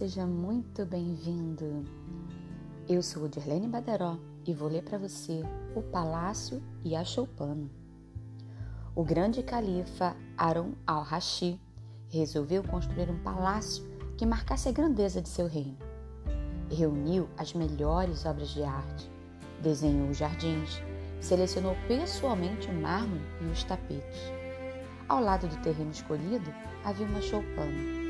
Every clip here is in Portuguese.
seja muito bem-vindo. Eu sou Dirlene Badaró e vou ler para você O Palácio e a Choupana. O grande califa Harun al-Rashid resolveu construir um palácio que marcasse a grandeza de seu reino. Reuniu as melhores obras de arte, desenhou os jardins, selecionou pessoalmente o mármore e os tapetes. Ao lado do terreno escolhido havia uma choupana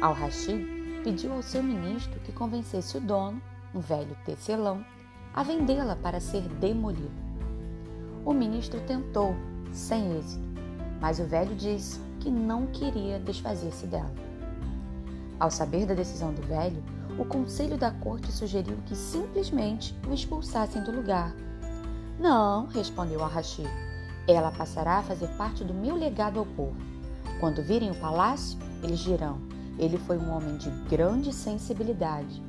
Al-Rashid pediu ao seu ministro que convencesse o dono, um velho tecelão, a vendê-la para ser demolido. O ministro tentou, sem êxito, mas o velho disse que não queria desfazer-se dela. Ao saber da decisão do velho, o conselho da corte sugeriu que simplesmente o expulsassem do lugar. Não, respondeu Al-Rashid, ela passará a fazer parte do meu legado ao povo. Quando virem o palácio, eles dirão: ele foi um homem de grande sensibilidade.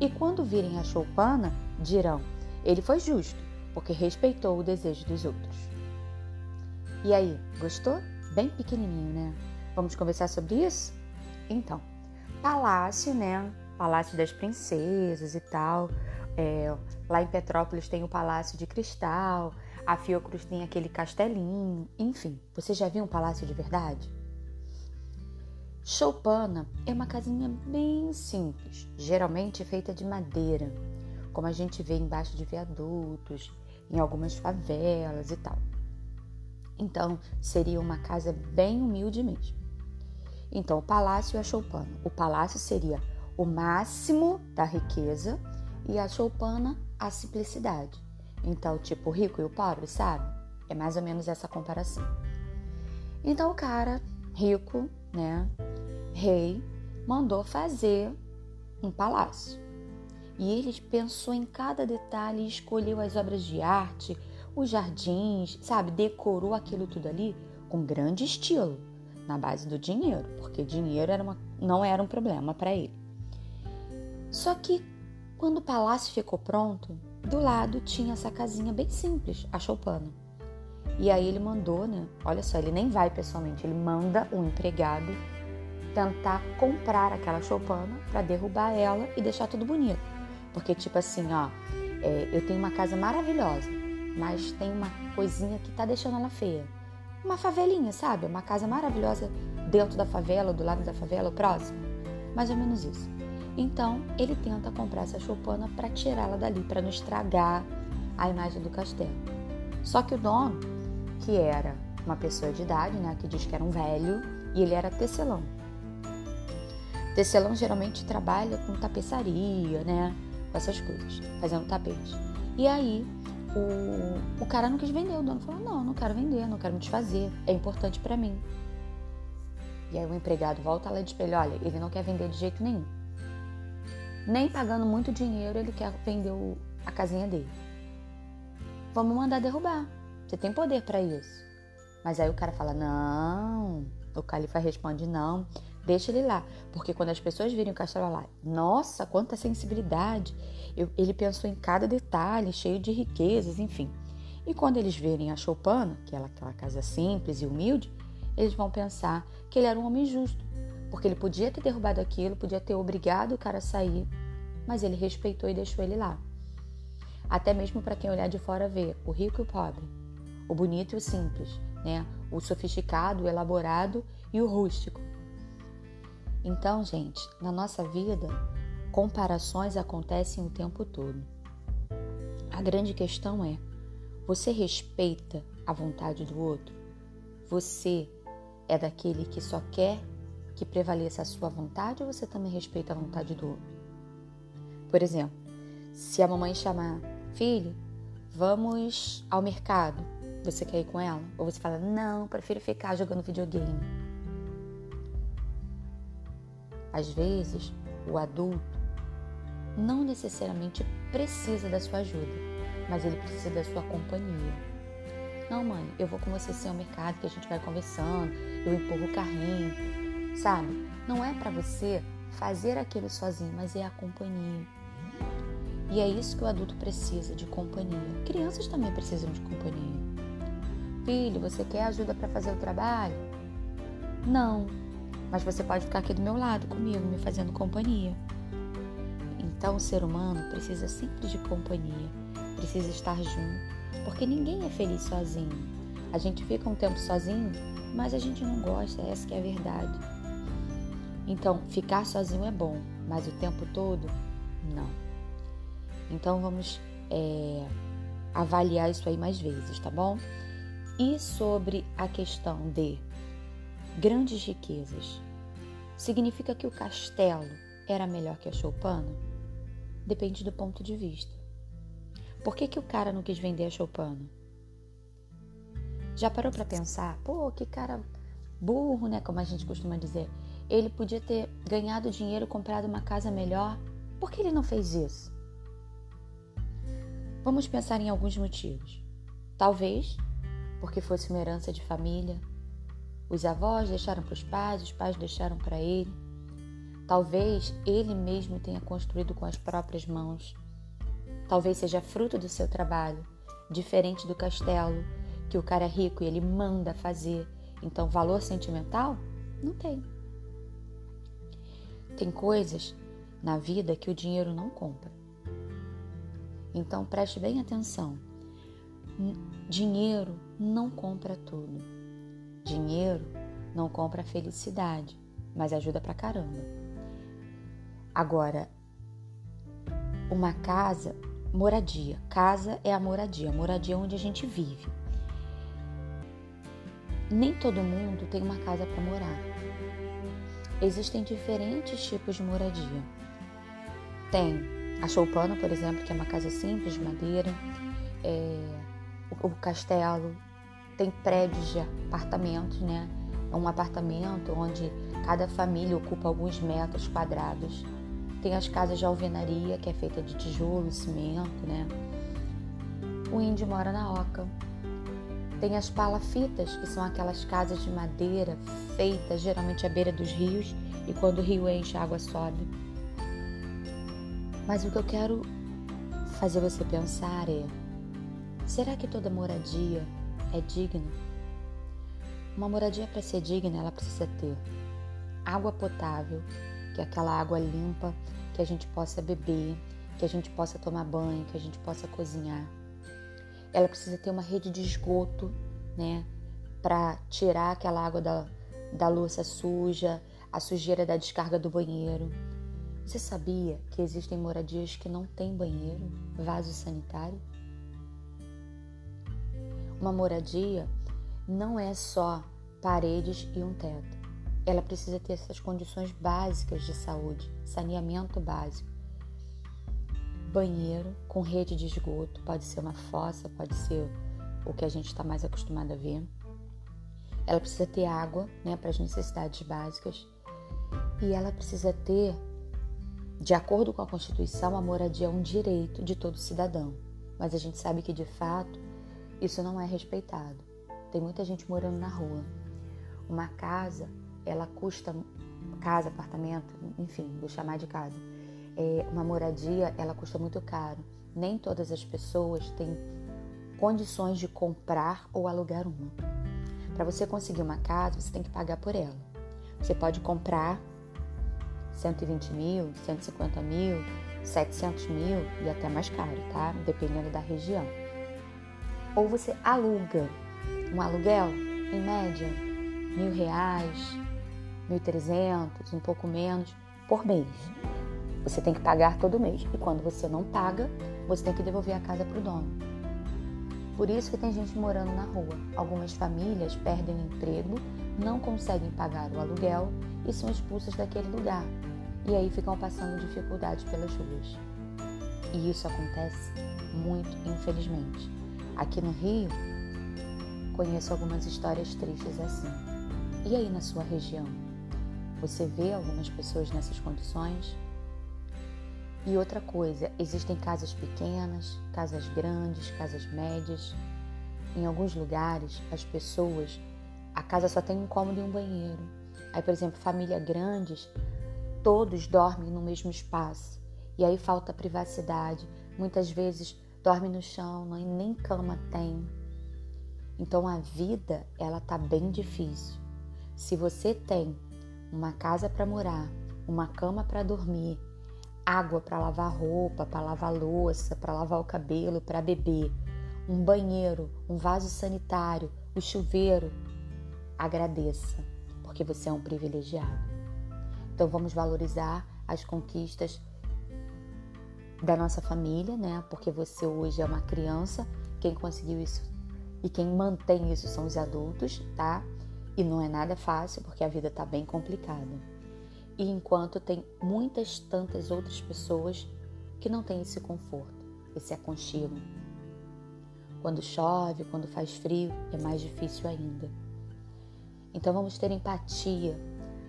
E quando virem a choupana, dirão: ele foi justo, porque respeitou o desejo dos outros. E aí, gostou? Bem pequenininho, né? Vamos conversar sobre isso? Então, palácio, né? Palácio das princesas e tal. É, lá em Petrópolis tem o Palácio de Cristal, a Fiocruz tem aquele castelinho, enfim. Você já viu um palácio de verdade? Choupana é uma casinha bem simples, geralmente feita de madeira, como a gente vê embaixo de viadutos, em algumas favelas e tal. Então, seria uma casa bem humilde mesmo. Então, o palácio e a choupana. O palácio seria o máximo da riqueza e a choupana a simplicidade. Então, tipo o rico e o pobre, sabe? É mais ou menos essa comparação. Então, o cara rico, né, rei mandou fazer um palácio. E ele pensou em cada detalhe e escolheu as obras de arte, os jardins, sabe? Decorou aquilo tudo ali com grande estilo, na base do dinheiro, porque dinheiro era uma, não era um problema para ele. Só que quando o palácio ficou pronto, do lado tinha essa casinha bem simples, a choupana. E aí ele mandou, né? Olha só, ele nem vai pessoalmente, ele manda um empregado tentar comprar aquela choupana para derrubar ela e deixar tudo bonito. Porque, tipo assim, ó, é, eu tenho uma casa maravilhosa, mas tem uma coisinha que tá deixando ela feia. Uma favelinha, sabe? Uma casa maravilhosa dentro da favela, do lado da favela, o próximo. Mais ou menos isso. Então, ele tenta comprar essa choupana para tirá-la dali, para não estragar a imagem do castelo. Só que o dono, que era uma pessoa de idade, né, que diz que era um velho, e ele era tecelão. Tecelão geralmente trabalha com tapeçaria, né? Com essas coisas, fazendo tapete. E aí, o, o cara não quis vender. O dono falou: Não, não quero vender, não quero me desfazer. É importante para mim. E aí, o empregado volta lá e diz ele: Olha, ele não quer vender de jeito nenhum. Nem pagando muito dinheiro, ele quer vender o, a casinha dele. Vamos mandar derrubar. Você tem poder para isso. Mas aí o cara fala: Não. O califa responde: Não Deixa ele lá, porque quando as pessoas virem o castelo lá, nossa, quanta sensibilidade! Eu, ele pensou em cada detalhe, cheio de riquezas, enfim. E quando eles verem a Choupana, que é aquela casa simples e humilde, eles vão pensar que ele era um homem justo, porque ele podia ter derrubado aquilo, podia ter obrigado o cara a sair, mas ele respeitou e deixou ele lá. Até mesmo para quem olhar de fora ver o rico e o pobre, o bonito e o simples, né? O sofisticado, o elaborado e o rústico. Então, gente, na nossa vida, comparações acontecem o tempo todo. A grande questão é: você respeita a vontade do outro? Você é daquele que só quer que prevaleça a sua vontade ou você também respeita a vontade do outro? Por exemplo, se a mamãe chamar, filho, vamos ao mercado, você quer ir com ela? Ou você fala, não, prefiro ficar jogando videogame. Às vezes, o adulto não necessariamente precisa da sua ajuda, mas ele precisa da sua companhia. Não, mãe, eu vou com você sem ao mercado, que a gente vai conversando, eu empurro o carrinho, sabe? Não é para você fazer aquilo sozinho, mas é a companhia. E é isso que o adulto precisa, de companhia. Crianças também precisam de companhia. Filho, você quer ajuda para fazer o trabalho? Não, mas você pode ficar aqui do meu lado comigo, me fazendo companhia. Então, o ser humano precisa sempre de companhia, precisa estar junto, porque ninguém é feliz sozinho. A gente fica um tempo sozinho, mas a gente não gosta, essa que é a verdade. Então, ficar sozinho é bom, mas o tempo todo, não. Então, vamos é, avaliar isso aí mais vezes, tá bom? E sobre a questão de grandes riquezas, significa que o castelo era melhor que a choupana? Depende do ponto de vista. Por que, que o cara não quis vender a choupana? Já parou para pensar? Pô, que cara burro, né? Como a gente costuma dizer. Ele podia ter ganhado dinheiro, comprado uma casa melhor. Por que ele não fez isso? Vamos pensar em alguns motivos. Talvez porque fosse uma herança de família. Os avós deixaram para os pais, os pais deixaram para ele. Talvez ele mesmo tenha construído com as próprias mãos. Talvez seja fruto do seu trabalho, diferente do castelo, que o cara é rico e ele manda fazer. Então, valor sentimental? Não tem. Tem coisas na vida que o dinheiro não compra. Então preste bem atenção. Dinheiro não compra tudo. Dinheiro não compra felicidade, mas ajuda pra caramba. Agora, uma casa, moradia. Casa é a moradia, moradia é onde a gente vive. Nem todo mundo tem uma casa para morar. Existem diferentes tipos de moradia. Tem a choupana, por exemplo, que é uma casa simples de madeira, é, o, o castelo, tem prédios de apartamentos, né? É um apartamento onde cada família ocupa alguns metros quadrados. Tem as casas de alvenaria, que é feita de tijolo, cimento, né? O índio mora na oca, tem as palafitas, que são aquelas casas de madeira feitas geralmente à beira dos rios e quando o rio enche, a água sobe. Mas o que eu quero fazer você pensar é: será que toda moradia é digna? Uma moradia para ser digna, ela precisa ter água potável, que é aquela água limpa que a gente possa beber, que a gente possa tomar banho, que a gente possa cozinhar ela precisa ter uma rede de esgoto, né, para tirar aquela água da, da louça suja, a sujeira da descarga do banheiro. Você sabia que existem moradias que não têm banheiro, vaso sanitário? Uma moradia não é só paredes e um teto. Ela precisa ter essas condições básicas de saúde, saneamento básico banheiro com rede de esgoto, pode ser uma fossa, pode ser o que a gente está mais acostumado a ver. Ela precisa ter água, né, para as necessidades básicas. E ela precisa ter, de acordo com a Constituição, a moradia é um direito de todo cidadão. Mas a gente sabe que de fato isso não é respeitado. Tem muita gente morando na rua. Uma casa, ela custa casa, apartamento, enfim, vou chamar de casa é, uma moradia ela custa muito caro. Nem todas as pessoas têm condições de comprar ou alugar uma. Para você conseguir uma casa, você tem que pagar por ela. Você pode comprar 120 mil, 150 mil, 700 mil e até mais caro, tá? Dependendo da região. Ou você aluga um aluguel, em média, mil reais, mil trezentos, um pouco menos, por mês. Você tem que pagar todo mês. E quando você não paga, você tem que devolver a casa para o dono. Por isso que tem gente morando na rua. Algumas famílias perdem o emprego, não conseguem pagar o aluguel e são expulsas daquele lugar. E aí ficam passando dificuldades pelas ruas. E isso acontece muito, infelizmente. Aqui no Rio, conheço algumas histórias tristes assim. E aí na sua região? Você vê algumas pessoas nessas condições? E outra coisa, existem casas pequenas, casas grandes, casas médias. Em alguns lugares, as pessoas, a casa só tem um cômodo e um banheiro. Aí, por exemplo, família grandes, todos dormem no mesmo espaço. E aí falta privacidade. Muitas vezes dorme no chão, nem cama tem. Então a vida, ela tá bem difícil. Se você tem uma casa para morar, uma cama para dormir, água para lavar roupa, para lavar louça, para lavar o cabelo, para beber, um banheiro, um vaso sanitário, o chuveiro, agradeça, porque você é um privilegiado. Então vamos valorizar as conquistas da nossa família, né? Porque você hoje é uma criança, quem conseguiu isso e quem mantém isso são os adultos, tá? E não é nada fácil porque a vida tá bem complicada. E enquanto tem muitas tantas outras pessoas que não têm esse conforto, esse aconchego. Quando chove, quando faz frio, é mais difícil ainda. Então vamos ter empatia,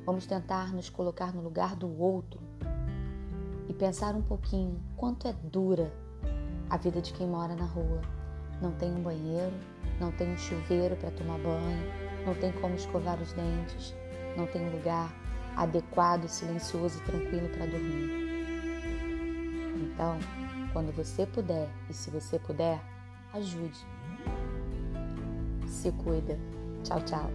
vamos tentar nos colocar no lugar do outro e pensar um pouquinho quanto é dura a vida de quem mora na rua. Não tem um banheiro, não tem um chuveiro para tomar banho, não tem como escovar os dentes, não tem um lugar adequado, silencioso e tranquilo para dormir. Então, quando você puder e se você puder, ajude. Se cuida. Tchau, tchau.